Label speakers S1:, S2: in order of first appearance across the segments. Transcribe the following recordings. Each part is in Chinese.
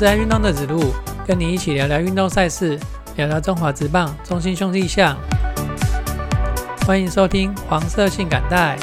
S1: 是爱运动的子路，跟你一起聊聊运动赛事，聊聊中华职棒、中心兄弟象。欢迎收听黄色性感带。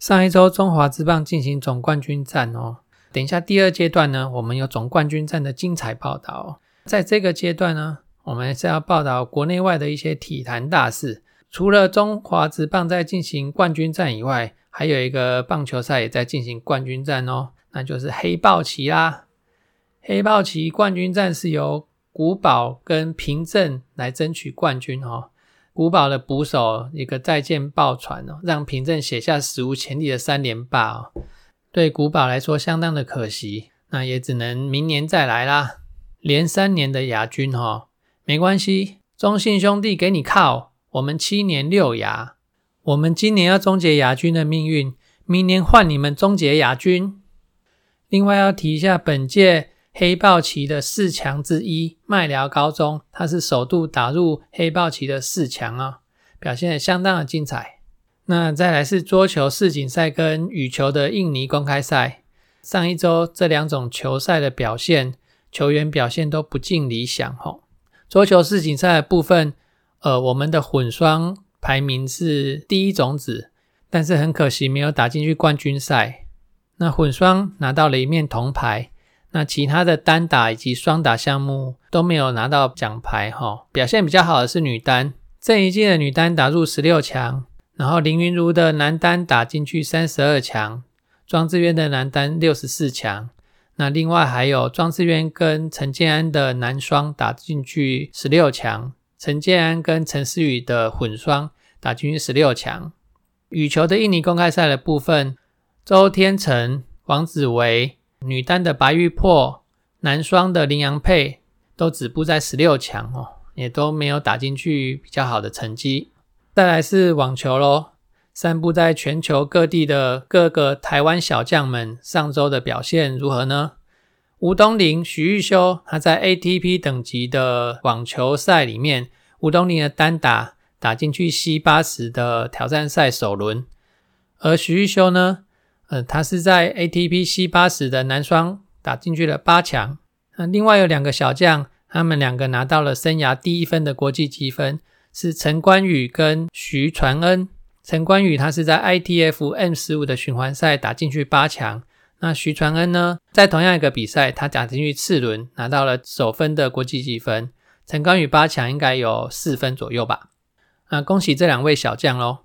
S1: 上一周中华职棒进行总冠军战哦，等一下第二阶段呢，我们有总冠军战的精彩报道。在这个阶段呢，我们是要报道国内外的一些体坛大事。除了中华职棒在进行冠军战以外，还有一个棒球赛也在进行冠军战哦，那就是黑豹旗啦。黑豹旗冠军战是由古堡跟平镇来争取冠军哦。古堡的捕手一个再见爆传哦，让平镇写下史无前例的三连霸哦。对古堡来说相当的可惜，那也只能明年再来啦。连三年的亚军哈，没关系，中信兄弟给你靠，我们七年六牙，我们今年要终结亚军的命运，明年换你们终结亚军。另外要提一下，本届黑豹旗的四强之一麦寮高中，它是首度打入黑豹旗的四强啊，表现相当的精彩。那再来是桌球世锦赛跟羽球的印尼公开赛，上一周这两种球赛的表现。球员表现都不尽理想，吼。桌球世锦赛的部分，呃，我们的混双排名是第一种子，但是很可惜没有打进去冠军赛。那混双拿到了一面铜牌，那其他的单打以及双打项目都没有拿到奖牌，哈。表现比较好的是女单，这一届的女单打入十六强，然后林云如的男单打进去三十二强，庄智渊的男单六十四强。那另外还有庄智渊跟陈建安的男双打进去十六强，陈建安跟陈思雨的混双打进去十六强。羽球的印尼公开赛的部分，周天成、王子维，女单的白玉珀，男双的林洋配都止步在十六强哦，也都没有打进去比较好的成绩。再来是网球喽。散布在全球各地的各个台湾小将们，上周的表现如何呢？吴东林、许玉修，他在 ATP 等级的网球赛里面，吴东林的单打打进去 C 八十的挑战赛首轮，而许玉修呢，呃，他是在 ATP C 八十的男双打进去了八强。那另外有两个小将，他们两个拿到了生涯第一分的国际积分，是陈冠宇跟徐传恩。陈冠宇他是在 ITF M 十五的循环赛打进去八强，那徐传恩呢，在同样一个比赛，他打进去次轮拿到了首分的国际积分。陈冠宇八强应该有四分左右吧？那恭喜这两位小将喽！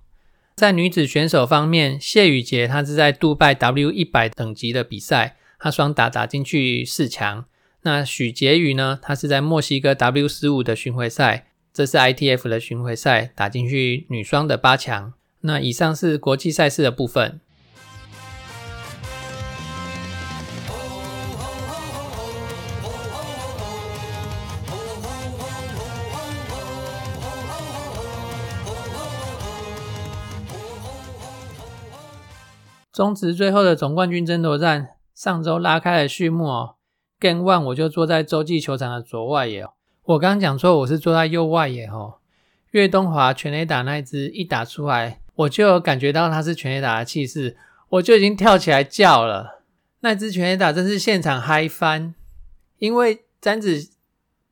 S1: 在女子选手方面，谢雨洁她是在杜拜 W 一百等级的比赛，她双打打进去四强。那许婕妤呢，她是在墨西哥 W 十五的巡回赛，这是 ITF 的巡回赛，打进去女双的八强。那以上是国际赛事的部分。中职最后的总冠军争夺战，上周拉开了序幕哦。Game One 我就坐在洲际球场的左外野。我刚刚讲错，我是坐在右外野哦。岳东华全垒打那一支一打出来。我就有感觉到他是全垒打的气势，我就已经跳起来叫了。那支全垒打真是现场嗨翻，因为詹子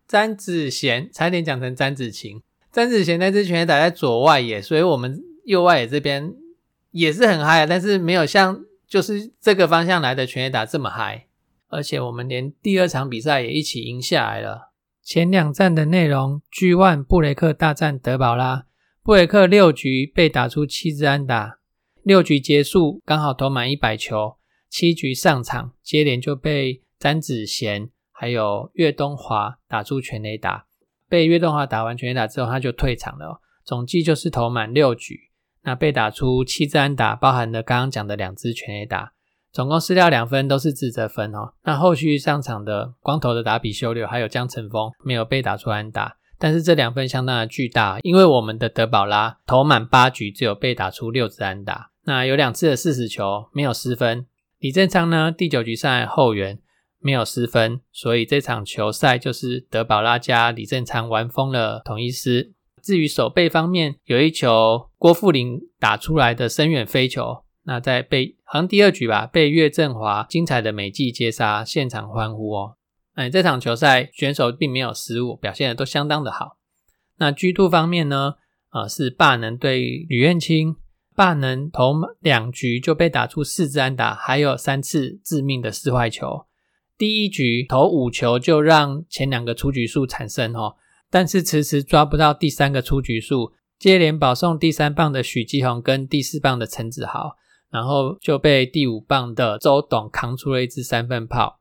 S1: 詹子贤差点讲成詹子晴，詹子贤那支全垒打在左外野，所以我们右外野这边也是很嗨，但是没有像就是这个方向来的全垒打这么嗨，而且我们连第二场比赛也一起赢下来了。前两站的内容，G One 布雷克大战德保拉。布雷克六局被打出七支安打，六局结束刚好投满一百球，七局上场接连就被詹子贤还有岳东华打出全垒打，被岳东华打完全垒打之后他就退场了，总计就是投满六局，那被打出七支安打，包含了刚刚讲的两支全垒打，总共失掉两分都是自责分哦。那后续上场的光头的达比修六还有江晨峰没有被打出安打。但是这两分相当的巨大，因为我们的德保拉投满八局，只有被打出六支安打，那有两次的四十球没有失分。李正昌呢，第九局上来后援没有失分，所以这场球赛就是德保拉加李正昌玩疯了同一师。至于守备方面，有一球郭富林打出来的深远飞球，那在被好像第二局吧，被岳振华精彩的美技接杀，现场欢呼哦。哎，这场球赛选手并没有失误，表现的都相当的好。那 G two 方面呢？呃，是霸能对吕彦青，霸能投两局就被打出四支安打，还有三次致命的四坏球。第一局投五球就让前两个出局数产生哦，但是迟迟抓不到第三个出局数，接连保送第三棒的许继宏跟第四棒的陈子豪，然后就被第五棒的周董扛出了一支三分炮。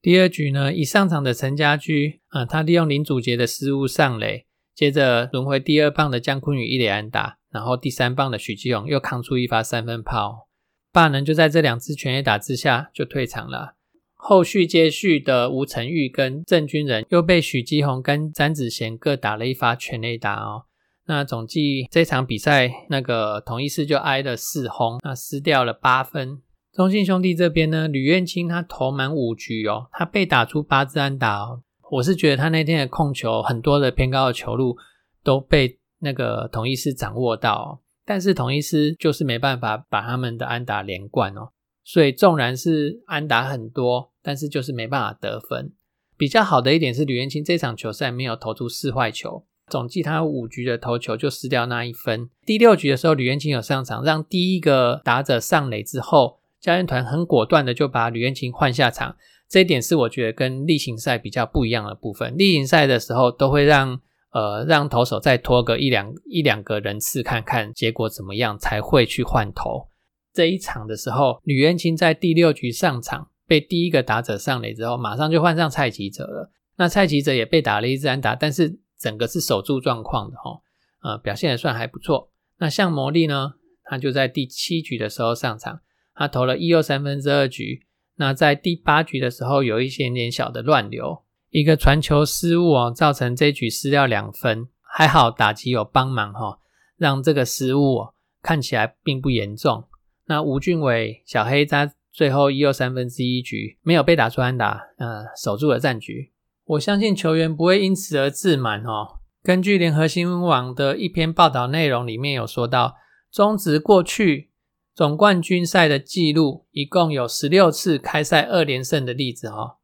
S1: 第二局呢，一上场的陈家驹，啊，他利用林祖杰的失误上垒，接着轮回第二棒的姜坤宇一垒安打，然后第三棒的许基勇又扛出一发三分炮，霸能就在这两支全垒打之下就退场了。后续接续的吴成玉跟郑军人又被许基宏跟詹子贤各打了一发全垒打哦。那总计这场比赛，那个同一师就挨了四轰，那失掉了八分。中信兄弟这边呢，吕彦青他投满五局哦，他被打出八支安打哦。我是觉得他那天的控球很多的偏高的球路都被那个同一师掌握到，但是同一师就是没办法把他们的安打连贯哦。所以纵然是安打很多，但是就是没办法得分。比较好的一点是吕彦青这场球赛没有投出四坏球，总计他五局的投球就失掉那一分。第六局的时候，吕彦青有上场，让第一个打者上垒之后。教练团很果断的就把吕彦青换下场，这一点是我觉得跟例行赛比较不一样的部分。例行赛的时候都会让呃让投手再拖个一两一两个人次看看结果怎么样才会去换投。这一场的时候，吕彦青在第六局上场被第一个打者上垒之后，马上就换上蔡奇哲了。那蔡奇哲也被打了一支安打，但是整个是守住状况的哈，呃表现也算还不错。那像魔力呢，他就在第七局的时候上场。他投了一又三分之二局，那在第八局的时候有一些点小的乱流，一个传球失误哦，造成这局失掉两分，还好打击有帮忙哈，让这个失误看起来并不严重。那吴俊伟小黑在最后一又三分之一局没有被打出安打，呃，守住了战局。我相信球员不会因此而自满哦。根据联合新闻网的一篇报道内容里面有说到，中职过去。总冠军赛的记录一共有十六次开赛二连胜的例子哈，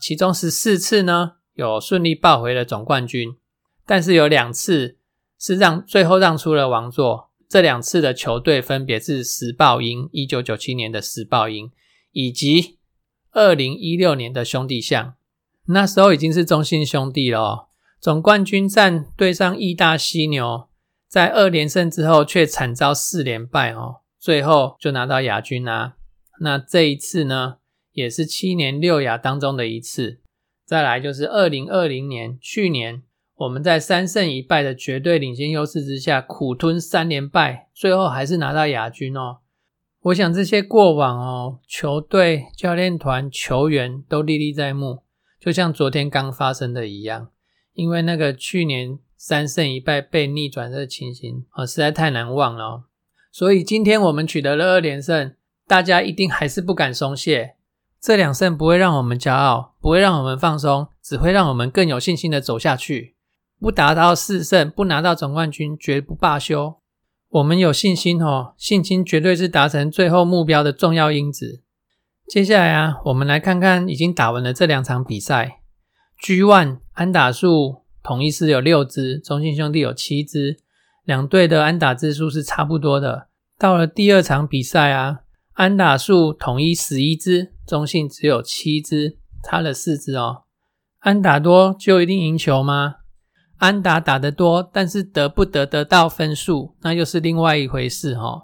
S1: 其中十四次呢有顺利抱回了总冠军，但是有两次是让最后让出了王座。这两次的球队分别是时报鹰一九九七年的时报鹰，以及二零一六年的兄弟象。那时候已经是中信兄弟了。哦总冠军战对上义大犀牛，在二连胜之后却惨遭四连败哦。最后就拿到亚军啊！那这一次呢，也是七年六亚当中的一次。再来就是二零二零年，去年我们在三胜一败的绝对领先优势之下，苦吞三连败，最后还是拿到亚军哦。我想这些过往哦，球队、教练团、球员都历历在目，就像昨天刚发生的一样。因为那个去年三胜一败被逆转的情形啊，实在太难忘了。所以今天我们取得了二连胜，大家一定还是不敢松懈。这两胜不会让我们骄傲，不会让我们放松，只会让我们更有信心的走下去。不达到四胜，不拿到总冠军，绝不罢休。我们有信心哦，信心绝对是达成最后目标的重要因子。接下来啊，我们来看看已经打完了这两场比赛。G One 安打数统一是有六支，中信兄弟有七支。两队的安打支数是差不多的。到了第二场比赛啊，安打数统一十一支，中信只有七支，差了四支哦。安打多就一定赢球吗？安打打得多，但是得不得得到分数，那又是另外一回事哈。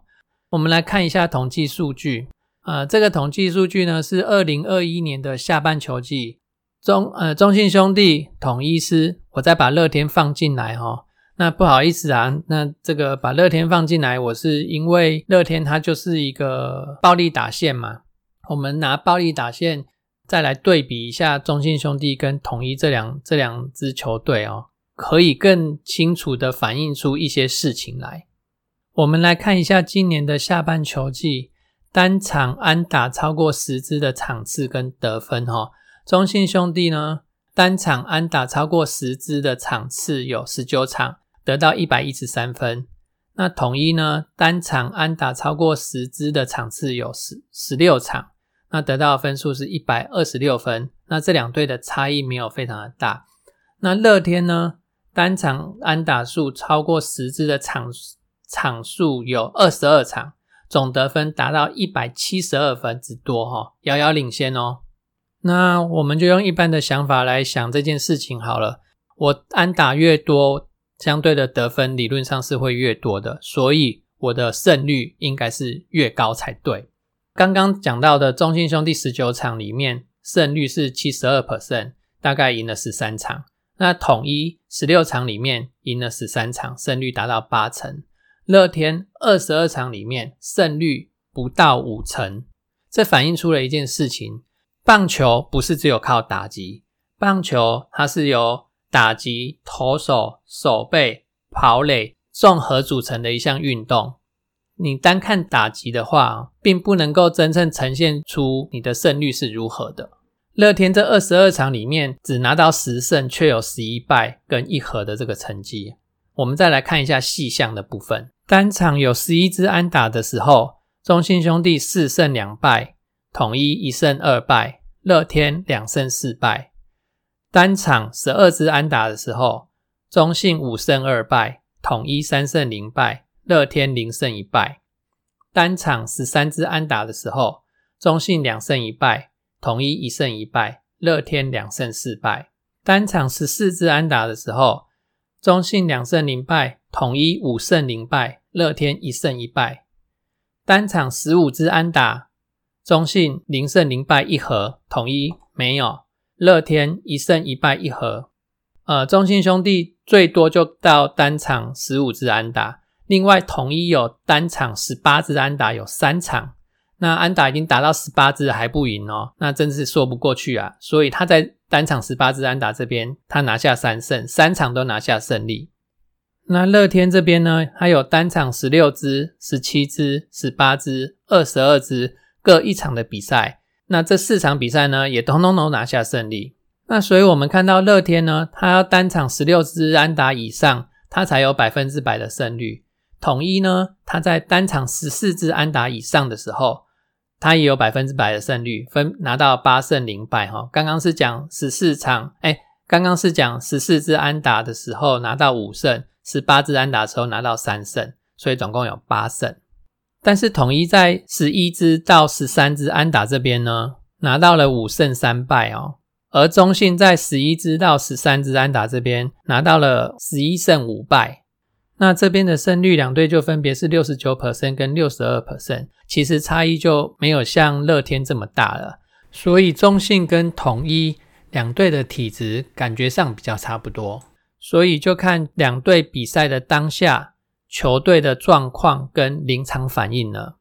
S1: 我们来看一下统计数据啊，这个统计数据呢是二零二一年的下半球季中呃中信兄弟统一师，我再把乐天放进来哈。那不好意思啊，那这个把乐天放进来，我是因为乐天它就是一个暴力打线嘛。我们拿暴力打线再来对比一下中信兄弟跟统一这两这两支球队哦，可以更清楚的反映出一些事情来。我们来看一下今年的下半球季单场安打超过十支的场次跟得分哈。中信兄弟呢单场安打超过十支的场次有十九场。得到一百一十三分。那统一呢，单场安打超过十支的场次有十十六场，那得到的分数是一百二十六分。那这两队的差异没有非常的大。那乐天呢，单场安打数超过十支的场场数有二十二场，总得分达到一百七十二分之多，哈，遥遥领先哦。那我们就用一般的想法来想这件事情好了。我安打越多，相对的得分理论上是会越多的，所以我的胜率应该是越高才对。刚刚讲到的中信兄弟十九场里面，胜率是七十二 percent，大概赢了十三场。那统一十六场里面赢了十三场，胜率达到八成。乐天二十二场里面胜率不到五成，这反映出了一件事情。棒球不是只有靠打击，棒球它是由打击、投手、手背、跑垒综合组成的一项运动。你单看打击的话，并不能够真正呈现出你的胜率是如何的。乐天这二十二场里面只拿到十胜，却有十一败跟一和的这个成绩。我们再来看一下细项的部分，单场有十一支安打的时候，中信兄弟四胜两败。统一一胜二败，乐天两胜四败。单场十二支安打的时候，中信五胜二败，统一三胜零败，乐天零胜一败。单场十三支安打的时候，中信两胜一败，统一一胜一败，乐天两胜四败。单场十四支安打的时候，中信两胜零败，统一五胜零败，乐天一胜一败。单场十五支安打。中信零胜零败一和，统一没有，乐天一胜一败一和。呃，中信兄弟最多就到单场十五支安打，另外统一有单场十八支安打，有三场，那安打已经达到十八支还不赢哦，那真是说不过去啊。所以他在单场十八支安打这边，他拿下三胜，三场都拿下胜利。那乐天这边呢，还有单场十六支、十七支、十八支、二十二支。各一场的比赛，那这四场比赛呢，也通通都拿下胜利。那所以我们看到乐天呢，他要单场十六支安打以上，他才有百分之百的胜率。统一呢，他在单场十四支安打以上的时候，他也有百分之百的胜率，分拿到八胜零败。哈，刚刚是讲十四场，哎，刚刚是讲十四支安打的时候拿到五胜，十八支安打时候拿到三胜，所以总共有八胜。但是统一在十一支到十三支安打这边呢，拿到了五胜三败哦。而中信在十一支到十三支安打这边拿到了十一胜五败。那这边的胜率两队就分别是六十九 percent 跟六十二 percent，其实差异就没有像乐天这么大了。所以中信跟统一两队的体质感觉上比较差不多，所以就看两队比赛的当下。球队的状况跟临场反应了？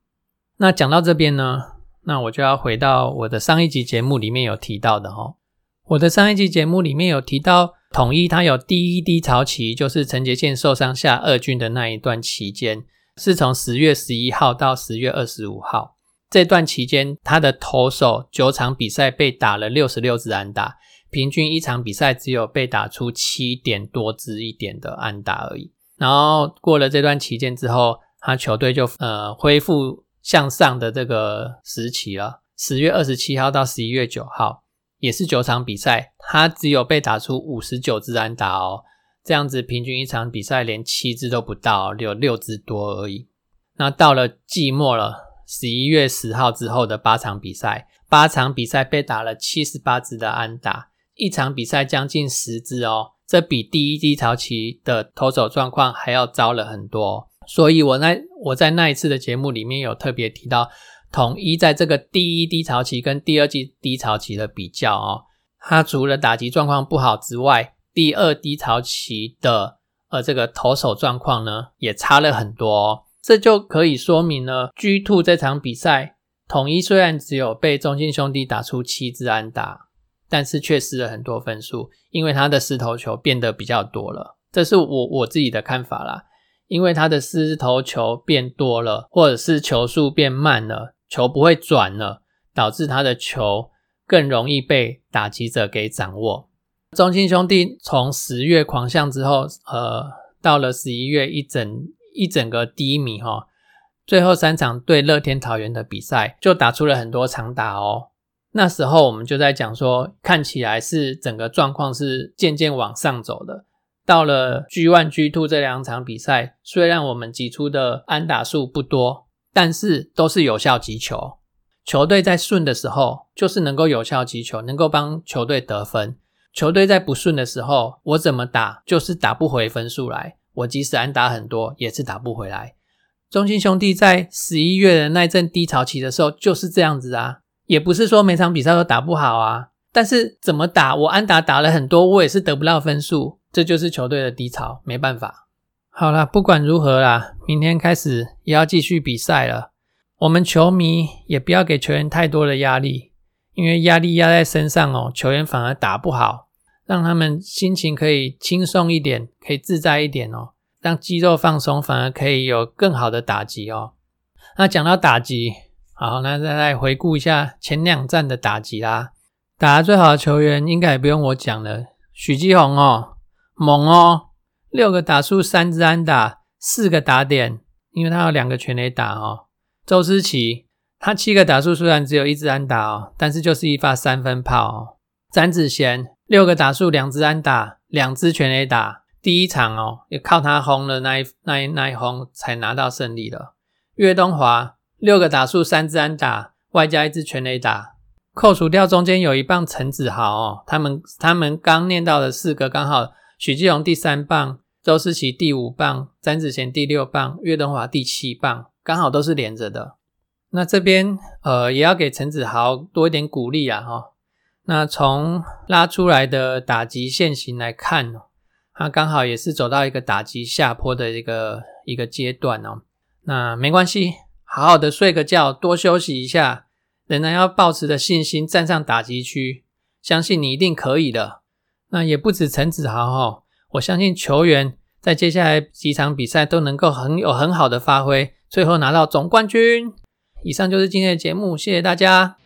S1: 那讲到这边呢，那我就要回到我的上一集节目里面有提到的哈。我的上一集节目里面有提到，统一它有第一低潮期，就是陈杰宪受伤下二军的那一段期间，是从十月十一号到十月二十五号这段期间，他的投手九场比赛被打了六十六支安打，平均一场比赛只有被打出七点多支一点的安打而已。然后过了这段期间之后，他球队就呃恢复向上的这个时期了。十月二十七号到十一月九号，也是九场比赛，他只有被打出五十九支安打哦，这样子平均一场比赛连七支都不到，有六支多而已。那到了季末了，十一月十号之后的八场比赛，八场比赛被打了七十八支的安打，一场比赛将近十支哦。这比第一低潮期的投手状况还要糟了很多，所以我那我在那一次的节目里面有特别提到，统一在这个第一低潮期跟第二季低潮期的比较哦，它除了打击状况不好之外，第二低潮期的呃这个投手状况呢也差了很多，这就可以说明了 G Two 这场比赛，统一虽然只有被中信兄弟打出七支安打。但是却失了很多分数，因为他的失头球变得比较多了，这是我我自己的看法啦。因为他的失头球变多了，或者是球速变慢了，球不会转了，导致他的球更容易被打击者给掌握。中信兄弟从十月狂象之后，呃，到了十一月一整一整个低迷哈，最后三场对乐天桃园的比赛就打出了很多长打哦。那时候我们就在讲说，看起来是整个状况是渐渐往上走的。到了 G One、G Two 这两场比赛，虽然我们挤出的安打数不多，但是都是有效击球。球队在顺的时候，就是能够有效击球，能够帮球队得分。球队在不顺的时候，我怎么打就是打不回分数来。我即使安打很多，也是打不回来。中信兄弟在十一月的那阵低潮期的时候，就是这样子啊。也不是说每场比赛都打不好啊，但是怎么打，我安打打了很多，我也是得不到分数，这就是球队的低潮，没办法。好了，不管如何啦，明天开始也要继续比赛了。我们球迷也不要给球员太多的压力，因为压力压在身上哦，球员反而打不好，让他们心情可以轻松一点，可以自在一点哦，让肌肉放松，反而可以有更好的打击哦。那讲到打击。好，那再来回顾一下前两站的打击啦。打得最好的球员应该也不用我讲了，许继宏哦，猛哦，六个打数三支安打，四个打点，因为他有两个全垒打哦。周思齐他七个打数虽然只有一支安打哦，但是就是一发三分炮哦。詹子贤六个打数两支安打，两支全垒打，第一场哦也靠他轰了那一那一那一轰才拿到胜利了。岳东华。六个打数，三支安打，外加一支全垒打，扣除掉中间有一棒陈子豪哦，他们他们刚念到的四个刚好，许继荣第三棒，周思齐第五棒，詹子贤第六棒，岳东华第七棒，刚好都是连着的。那这边呃也要给陈子豪多一点鼓励啊哈。那从拉出来的打击线型来看哦，他刚好也是走到一个打击下坡的一个一个阶段哦。那没关系。好好的睡个觉，多休息一下，仍然要保持的信心站上打击区，相信你一定可以的。那也不止陈子豪哈，我相信球员在接下来几场比赛都能够很有很好的发挥，最后拿到总冠军。以上就是今天的节目，谢谢大家。